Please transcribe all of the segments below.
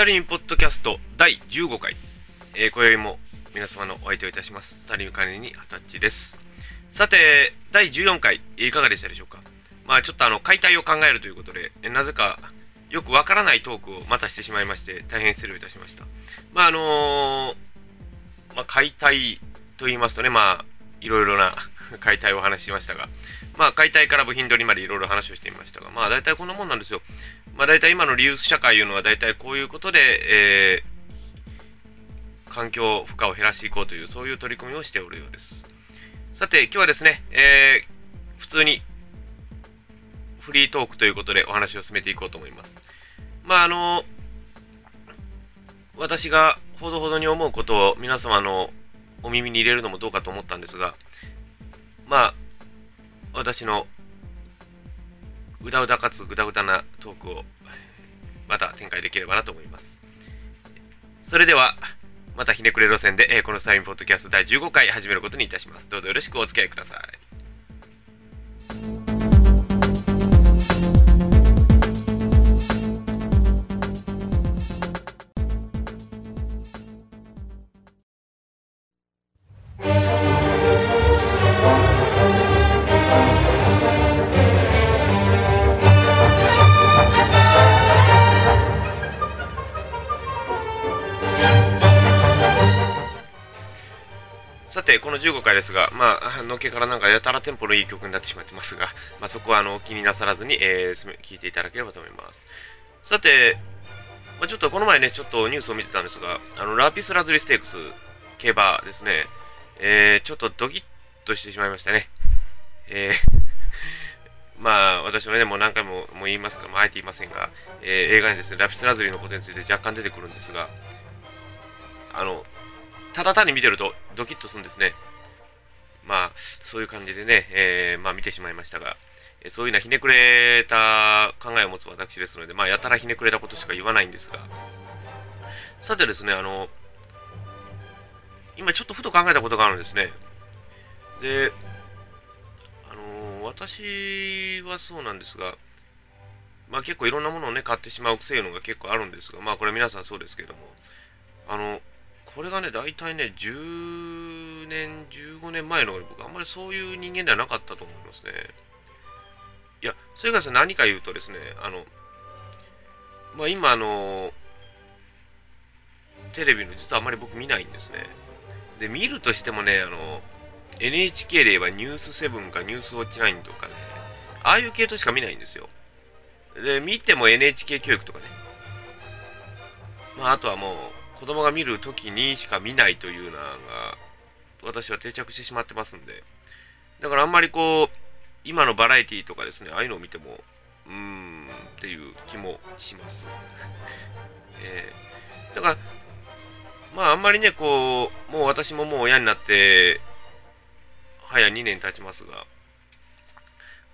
タリンポッドキャスト第15回、えー、今宵も皆様のお相手をいたします。スタリン管理に二十歳です。さて、第14回、いかがでしたでしょうか？まあちょっとあの、解体を考えるということで、えなぜかよくわからないトークをまたしてしまいまして、大変失礼いたしました。まああのー、まあ解体と言いますとね、まあ、いろいろな 解体をお話ししましたが、まあ解体から部品取りまでいろいろ話をしてみましたが、まあ大体こんなもんなんですよ。まあ大体今のリユース社会というのは大体こういうことで、えー、環境負荷を減らしていこうという、そういう取り組みをしておるようです。さて、今日はですね、えー、普通にフリートークということでお話を進めていこうと思います。まあ、あの、私がほどほどに思うことを皆様のお耳に入れるのもどうかと思ったんですが、まあ、私のうだうだかつぐだぐだなトークをまた展開できればなと思います。それでは、またひねくれ路線で、このスタインポッドキャスト第15回始めることにいたします。どうぞよろしくお付き合いください。回ですが、まあ、のけからなんかやたらテンポのいい曲になってしまってますが、まあ、そこはあの気になさらずに、えー、聞いていただければと思います。さて、まあ、ちょっとこの前ね、ちょっとニュースを見てたんですが、あのラピスラズリステークス競馬ですね、えー、ちょっとドキッとしてしまいましたね。えー、まあ、私はね、もう何回ももう言いますが、まあ、あえて言いませんが、えー、映画にですね、ラピスラズリのことについて若干出てくるんですが、あの、ただ単に見てるとドキッとするんですね。まあ、そういう感じでね、えー、まあ見てしまいましたが、えそういうのはひねくれた考えを持つ私ですので、まあ、やたらひねくれたことしか言わないんですが、さてですね、あの、今ちょっとふと考えたことがあるんですね。で、あの、私はそうなんですが、まあ結構いろんなものをね、買ってしまう癖いうのが結構あるんですが、まあこれ皆さんそうですけども、あの、これがね、大体ね、10 10年、15年前の僕、あんまりそういう人間ではなかったと思いますね。いや、それがさ、何か言うとですね、あの、まあ今、あの、テレビの実はあんまり僕見ないんですね。で、見るとしてもね、あの、NHK で言えばニュース7かニュースウォッチ9とかね、ああいう系統しか見ないんですよ。で、見ても NHK 教育とかね。まあ、あとはもう、子供が見るときにしか見ないというのが、私は定着してしまってますんで、だからあんまりこう、今のバラエティとかですね、ああいうのを見ても、うーんっていう気もします。えー、だから、まああんまりね、こう、もう私ももう親になって、早2年経ちますが、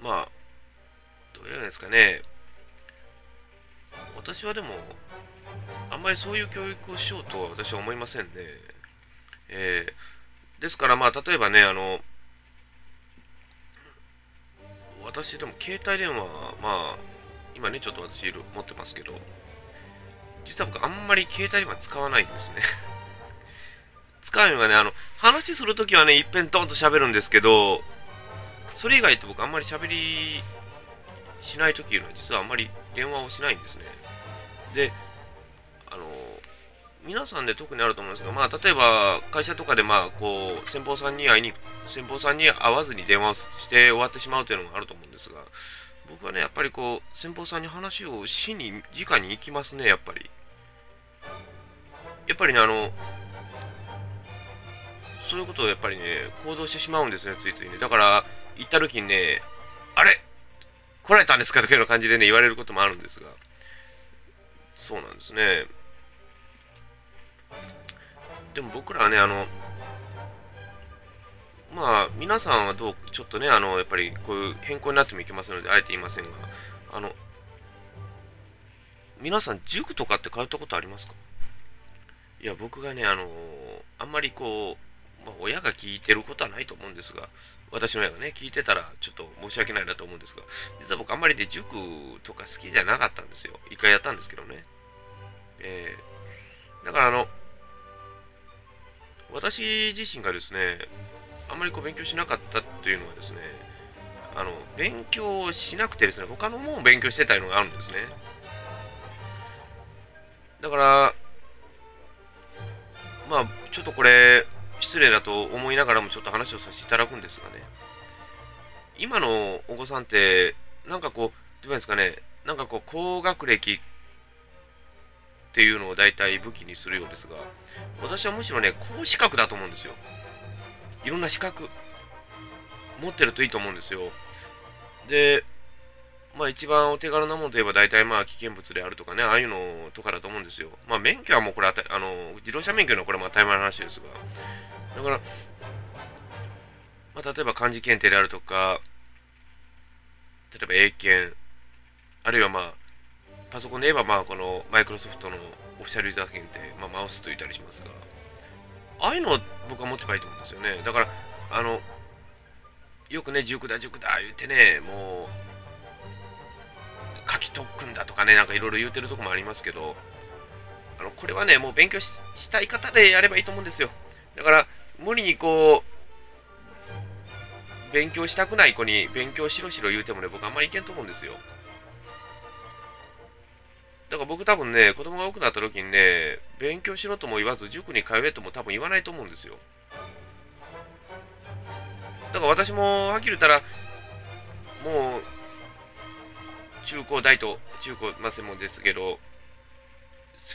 まあ、どういうんですかね、私はでも、あんまりそういう教育をしようとは私は思いませんね。えー、ですから、まあ、例えばね、あの、私でも携帯電話、まあ、今ね、ちょっと私持ってますけど、実は僕あんまり携帯電話使わないんですね。使うのがね、あの、話するときはね、いっぺんドンと喋るんですけど、それ以外って僕あんまり喋りしないときいうのは実はあんまり電話をしないんですね。で、皆さんで特にあると思うんですけど、まあ、例えば会社とかで、まあ、こう先方さんに会いに先方さんに会わずに電話をして終わってしまうというのがあると思うんですが僕はねやっぱりこう先方さんに話をしに直に行きますねやっぱり。やっぱりねあのそういうことをやっぱりね行動してしまうんですねついついね。だから行った時にねあれ？来られたんですか？というような感じでね言われることもあるんですが。そうなんですね。でも僕らはね、あの、まあ、皆さんはどう、ちょっとね、あの、やっぱりこういう変更になってもいけませんので、あえて言いませんが、あの、皆さん、塾とかって通ったことありますか？いや、僕がね、あの、あんまりこう、まあ、親が聞いてることはないと思うんですが、私の親がね、聞いてたらちょっと申し訳ないなと思うんですが、実は僕あんまりね、塾とか好きじゃなかったんですよ。一回やったんですけどね。えー、だからあの、私自身がですね、あんまりこう勉強しなかったというのはですね、あの、勉強しなくてですね、他のものを勉強してたのがあるんですね。だから、まあ、ちょっとこれ、失礼だと思いながらもちょっと話をさせていただくんですがね、今のお子さんって、なんかこう、どういうんですかね、なんかこう、高学歴っていうのを大体武器にするようですが、私はむしろね、高資格だと思うんですよ。いろんな資格、持ってるといいと思うんですよ。で、まあ一番お手軽なものといえば大体まあ危険物であるとかね、ああいうのとかだと思うんですよ。まあ免許はもうこれあ、の、自動車免許のこれも当たり前の話ですが。だから、まあ例えば漢字検定であるとか、例えば英検、あるいはまあ、パソコンで言えばまあこのマイクロソフトのオフィシャルユーザー検定、まあマウスと言ったりしますが、ああいうのを僕は持ってばいいと思うんですよね。だから、あの、よくね、塾だ、塾だ、言ってね、もう、書き特訓だとかね、なんかいろいろ言うてるとこもありますけど、あのこれはね、もう勉強したい方でやればいいと思うんですよ。だから、無理にこう、勉強したくない子に勉強しろしろ言うてもね、僕あんまりいけんと思うんですよ。だから僕多分ね、子供が多くなった時にね、勉強しろとも言わず、塾に通えとも多分言わないと思うんですよ。だから私もはっきり言ったら、もう中高大と中高、まあ、専門ですけど好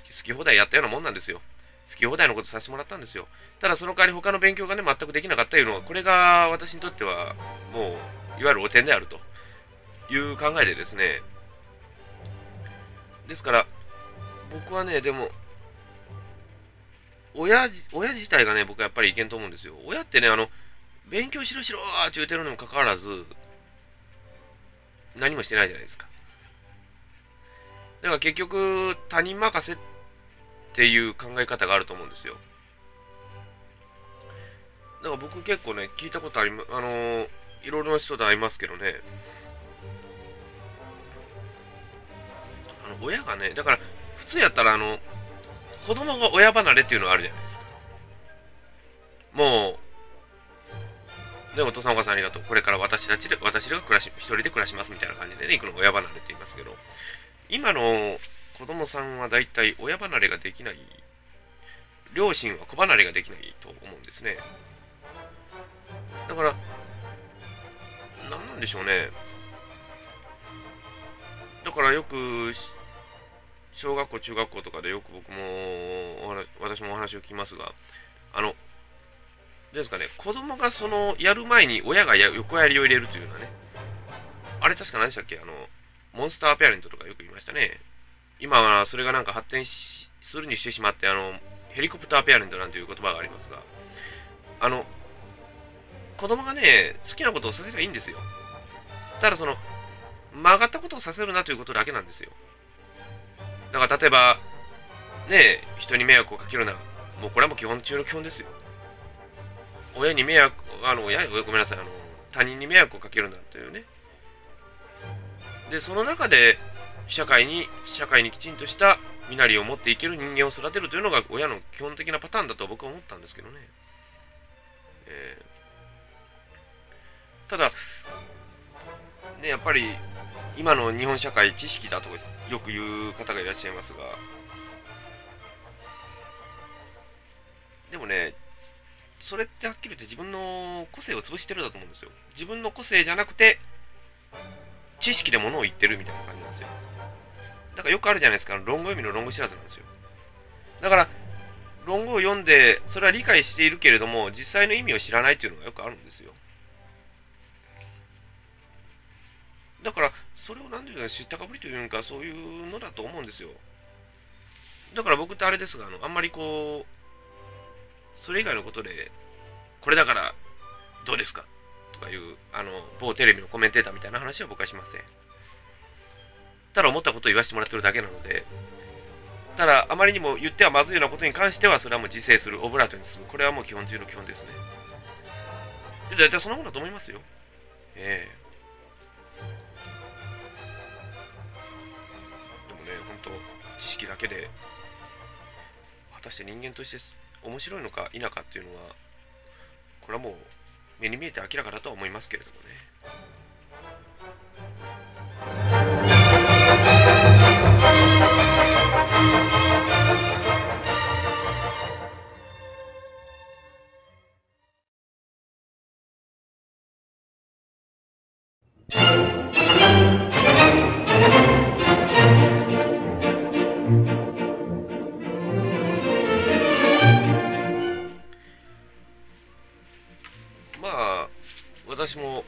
き、好き放題やったようなもんなんですよ。好き放題のことさせてもらったんですよ。ただその代わり他の勉強がね、全くできなかったというのは、これが私にとっては、もう、いわゆる汚点であるという考えでですね、ですから、僕はね、でも、親親自体がね、僕はやっぱりいけんと思うんですよ。親ってね、あの、勉強しろしろーって言うてるのにもかかわらず、何もしてないじゃないですか。だから結局、他人任せっていう考え方があると思うんですよ。だから僕結構ね、聞いたことありま、あのー、いろいろな人と会いますけどね、あの、親がね、だから、普通やったら、あの、子供が親離れっていうのがあるじゃないですか。もう、ね、お父さんお母さんありがとう。これから私たちで、私らが暮らし、一人で暮らしますみたいな感じでね、行くの親離れって言いますけど、今の子供さんは大体親離れができない、両親は子離れができないと思うんですね。だから、何なんでしょうね。だからよく、小学校、中学校とかでよく僕も私もお話を聞きますが、あの、ですかね、子供がその、やる前に親が横やりを入れるというのはね、あれ確か何でしたっけ？あの、モンスターペアレントとかよく言いましたね。今はそれがなんか発展するにしてしまって、あの、ヘリコプターペアレントなんていう言葉がありますが、あの、子供がね、好きなことをさせればいいんですよ。ただその、曲がったことをさせるなということだけなんですよ。だから例えば、ねえ人に迷惑をかけるな。もうこれはもう基本中の基本ですよ。親に迷惑、あの、親、ごめんなさい、あの、他人に迷惑をかけるなというね。で、その中で、社会に、社会にきちんとした身なりを持っていける人間を育てるというのが親の基本的なパターンだと僕は思ったんですけどね。えー、ただ、ね、やっぱり、今の日本社会、知識だとよく言う方がいらっしゃいますが、でもね、それってはっきり言って自分の個性を潰してるだと思うんですよ。自分の個性じゃなくて、知識でものを言ってるみたいな感じなんですよ。だからよくあるじゃないですか、論語読みの論語知らずなんですよ。だから、論語を読んで、それは理解しているけれども、実際の意味を知らないっていうのがよくあるんですよ。だから、それを何て言うか、知ったかぶりというか、そういうのだと思うんですよ。だから僕ってあれですが、あのあんまりこう、それ以外のことで、これだからどうですか？とかいう、あの、某テレビのコメンテーターみたいな話は僕はしません。ただ思ったことを言わせてもらってるだけなので、ただ、あまりにも言ってはまずいようなことに関しては、それはもう自制する、オブラートに進む。これはもう基本中の基本ですね。で、大体そのものだと思いますよ。ええー、識だけで果たして人間として面白いのか否かっていうのはこれはもう目に見えて明らかだとは思いますけれどもね。私も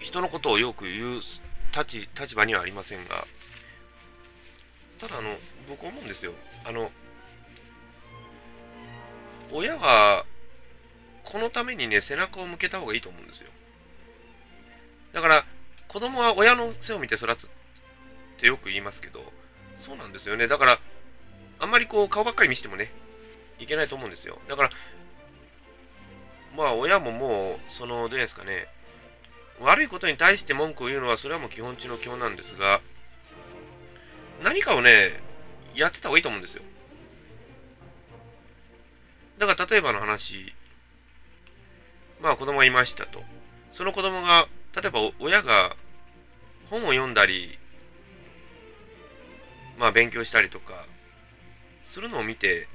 人のことをよく言う立立場にはありませんが、ただあの、僕思うんですよ。あの、親は、このためにね、背中を向けた方がいいと思うんですよ。だから、子供は親の背を見て育つってよく言いますけど、そうなんですよね。だから、あんまりこう、顔ばっかり見せてもね、いけないと思うんですよ。だから、まあ、親ももう、その、どうですかね、悪いことに対して文句を言うのは、それはもう基本中の基本なんですが、何かをね、やってた方がいいと思うんですよ。だから例えばの話、まあ子供がいましたと。その子供が、例えば親が本を読んだり、まあ勉強したりとか、するのを見て、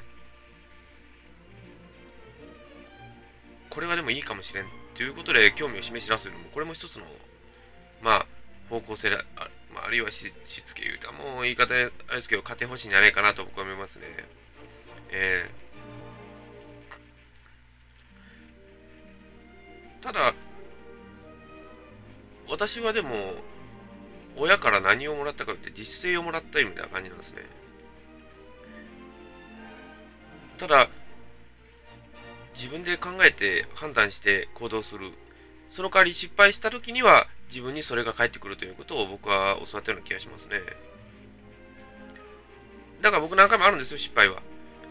これはでもいいかもしれんということで興味を示し出すのも、これも一つの、まあ、方向性あ,、まあ、あるいはししつけ言うたもう言い方あれですけど、家庭方針じゃないかなと僕は思いますね。えー、ただ、私はでも、親から何をもらったかって実践をもらったみたいな感じなんですね。ただ、自分で考えて判断して行動する。その代わり失敗した時には自分にそれが返ってくるということを僕は教わったような気がしますね。だから僕何回もあるんですよ、失敗は。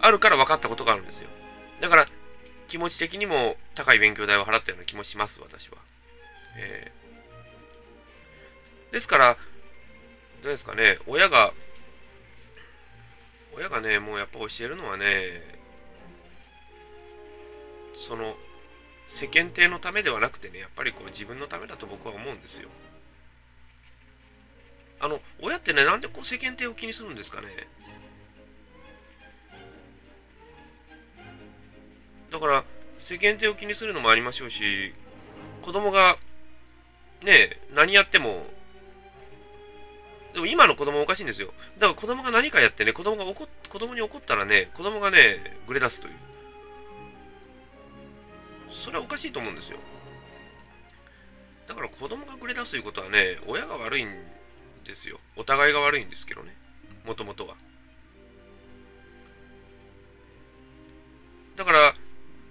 あるから分かったことがあるんですよ。だから気持ち的にも高い勉強代を払ったような気もします、私は。えー、ですから、どうですかね、親が、親がね、もうやっぱ教えるのはね、その世間体のためではなくてねやっぱりこう自分のためだと僕は思うんですよ。あの親ってねなんでこう世間体を気にするんですかね。だから世間体を気にするのもありましょうし子供がね何やってもでも今の子供おかしいんですよ。だから子供が何かやってね子供が怒子供に怒ったらね子供がねぐれ出すという。それはおかしいと思うんですよ。だから子供がくれ出すということはね親が悪いんですよ。お互いが悪いんですけどね。もともとは。だから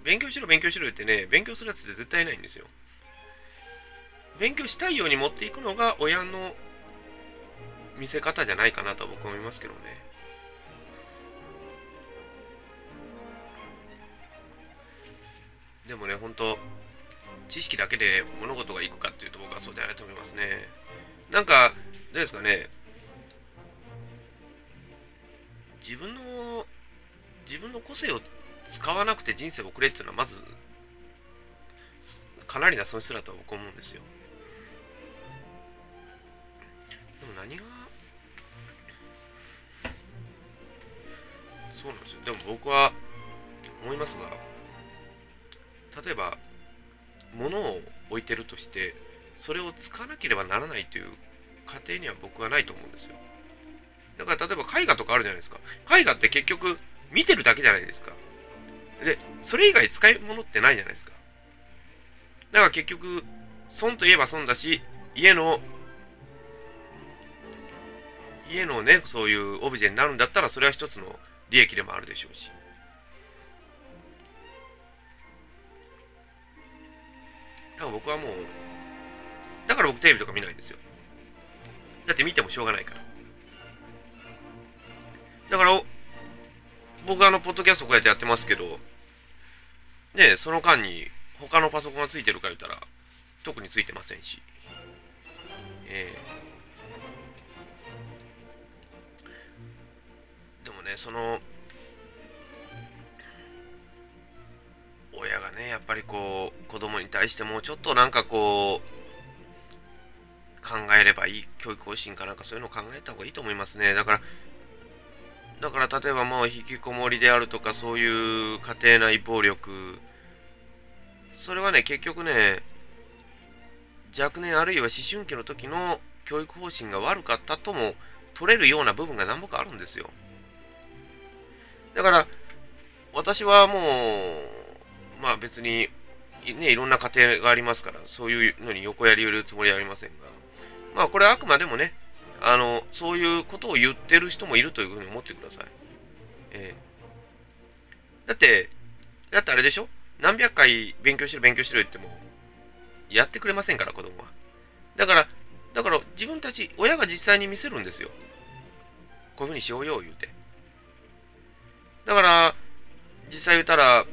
勉強しろ勉強しろ言ってね勉強するやつって絶対ないんですよ。勉強したいように持っていくのが親の見せ方じゃないかなと僕は思いますけどね。でもね、本当知識だけで物事がいくかっていうと僕はそうではないと思いますね。なんか、どうですかね、自分の、自分の個性を使わなくて人生を送れっていうのはまず、かなりな損失だと僕は思うんですよ。でも何が、そうなんですよ。でも僕は思いますが、例えば物を置いてるとしてそれを使わなければならないという過程には僕はないと思うんですよ。だから例えば絵画とかあるじゃないですか。絵画って結局見てるだけじゃないですか。でそれ以外使い物ってないじゃないですか。だから結局損といえば損だし家の家のねそういうオブジェになるんだったらそれは一つの利益でもあるでしょうし。だから僕はもう、だから僕テレビとか見ないんですよ。だって見てもしょうがないから。だから、僕あの、ポッドキャストこうやってやってますけど、ねその間に他のパソコンがついてるか言ったら、特についてませんし。えー、でもね、その、親がね、やっぱりこう、に対してもちょっとなんかこう、考えればいい教育方針かなんかそういうのを考えた方がいいと思いますね。だから、だから例えばもう引きこもりであるとかそういう家庭内暴力、それはね、結局ね、若年あるいは思春期の時の教育方針が悪かったとも取れるような部分が何ぼかあるんですよ。だから、私はもう、まあ別に、ね、いろんな家庭がありますから、そういうのに横やり入れるつもりはありませんが、まあこれはあくまでもね、あの、そういうことを言ってる人もいるというふうに思ってください。えー、だって、だってあれでしょ？何百回勉強しろ勉強しろ言っても、やってくれませんから、子供は。だから、だから自分たち、親が実際に見せるんですよ。こういうふうにしようよ、言うて。だから、実際言ったら、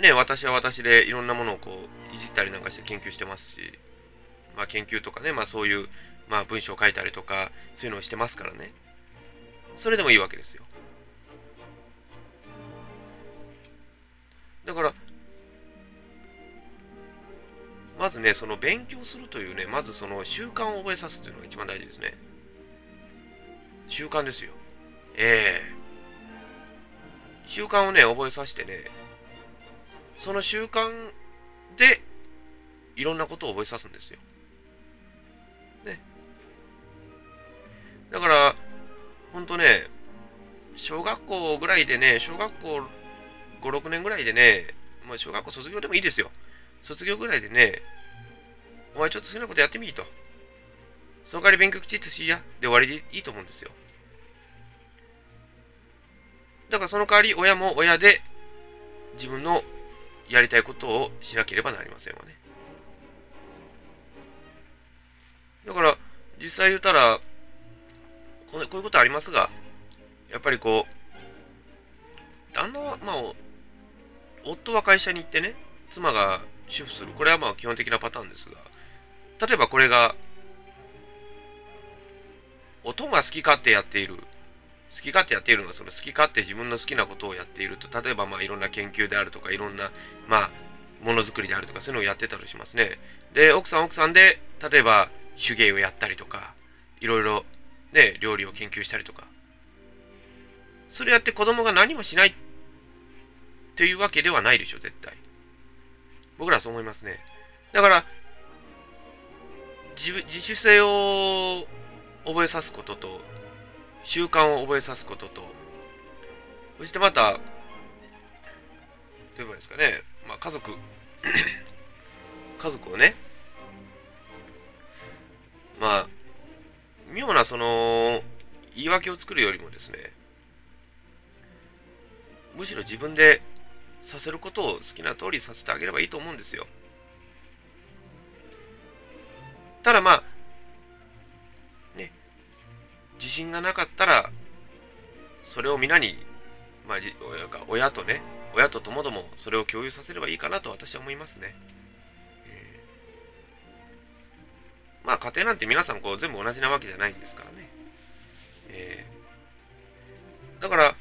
ね、私は私でいろんなものをこう、いじったりなんかして研究してますし、まあ、研究とかね、まあ、そういう、まあ、文章を書いたりとか、そういうのをしてますからね。それでもいいわけですよ。だから、まずね、その勉強するというね、まずその習慣を覚えさすというのが一番大事ですね。習慣ですよ。ええー、習慣をね、覚えさせてね、その習慣でいろんなことを覚えさすんですよ。ね。だから、ほんとね、小学校ぐらいでね、小学校5、6年ぐらいでね、まあ、小学校卒業でもいいですよ。卒業ぐらいでね、お前ちょっと好きなことやってみいと。その代わり勉強きちっとしいや。で終わりでいいと思うんですよ。だからその代わり親も親で自分のやりたいことをしなければなりませんわね。だから実際言ったらこういうことありますが、やっぱりこう、旦那は、まあ、夫は会社に行ってね、妻が主婦する。これはまあ基本的なパターンですが、例えばこれが、音が好き勝手やっている。好き勝手やっているのは、その好き勝手自分の好きなことをやっていると、例えばまあいろんな研究であるとか、いろんな、まあ、ものづくりであるとか、そういうのをやってたりしますね。で、奥さん奥さんで、例えば手芸をやったりとか、いろいろね、料理を研究したりとか。それやって子供が何もしないっていうわけではないでしょ、絶対。僕らはそう思いますね。だから、自自主性を覚えさすことと、習慣を覚えさすことと、そしてまた、どう言えばいいですかね、まあ、家族。家族をね、まあ、妙なその、言い訳を作るよりもですね、むしろ自分でさせることを好きな通りさせてあげればいいと思うんですよ。ただまあ、信がなかったら、それを皆に、まあ、親親とね、親とともどもそれを共有させればいいかなと私は思いますね。えー、まあ家庭なんて皆さんこう全部同じなわけじゃないんですからね。えー、だから、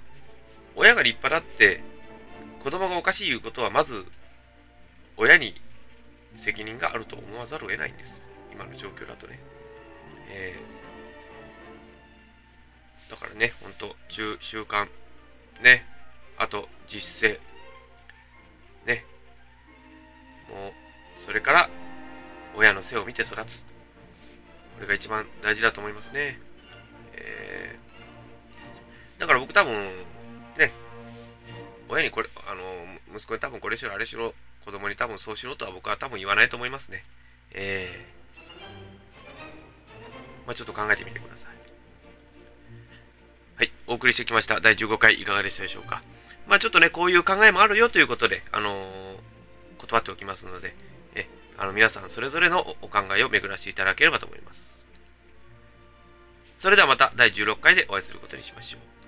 親が立派だって子供がおかしい言うことはまず親に責任があると思わざるを得ないんです。今の状況だとね。えー、だからね、ほんと、習慣、ね、あと実践、ね、もう、それから親の背を見て育つ。これが一番大事だと思いますね。えー、だから僕多分、ね、親にこれ、あの、息子に多分これしろ、あれしろ、子供に多分そうしろとは僕は多分言わないと思いますね。えーまあ、ちょっと考えてみてください。はい、お送りしてきました第15回いかがでしたでしょうか？まあちょっとね、こういう考えもあるよということで、あのー、断っておきますので、えあの皆さんそれぞれのお考えを巡らせていただければと思います。それではまた第16回でお会いすることにしましょう。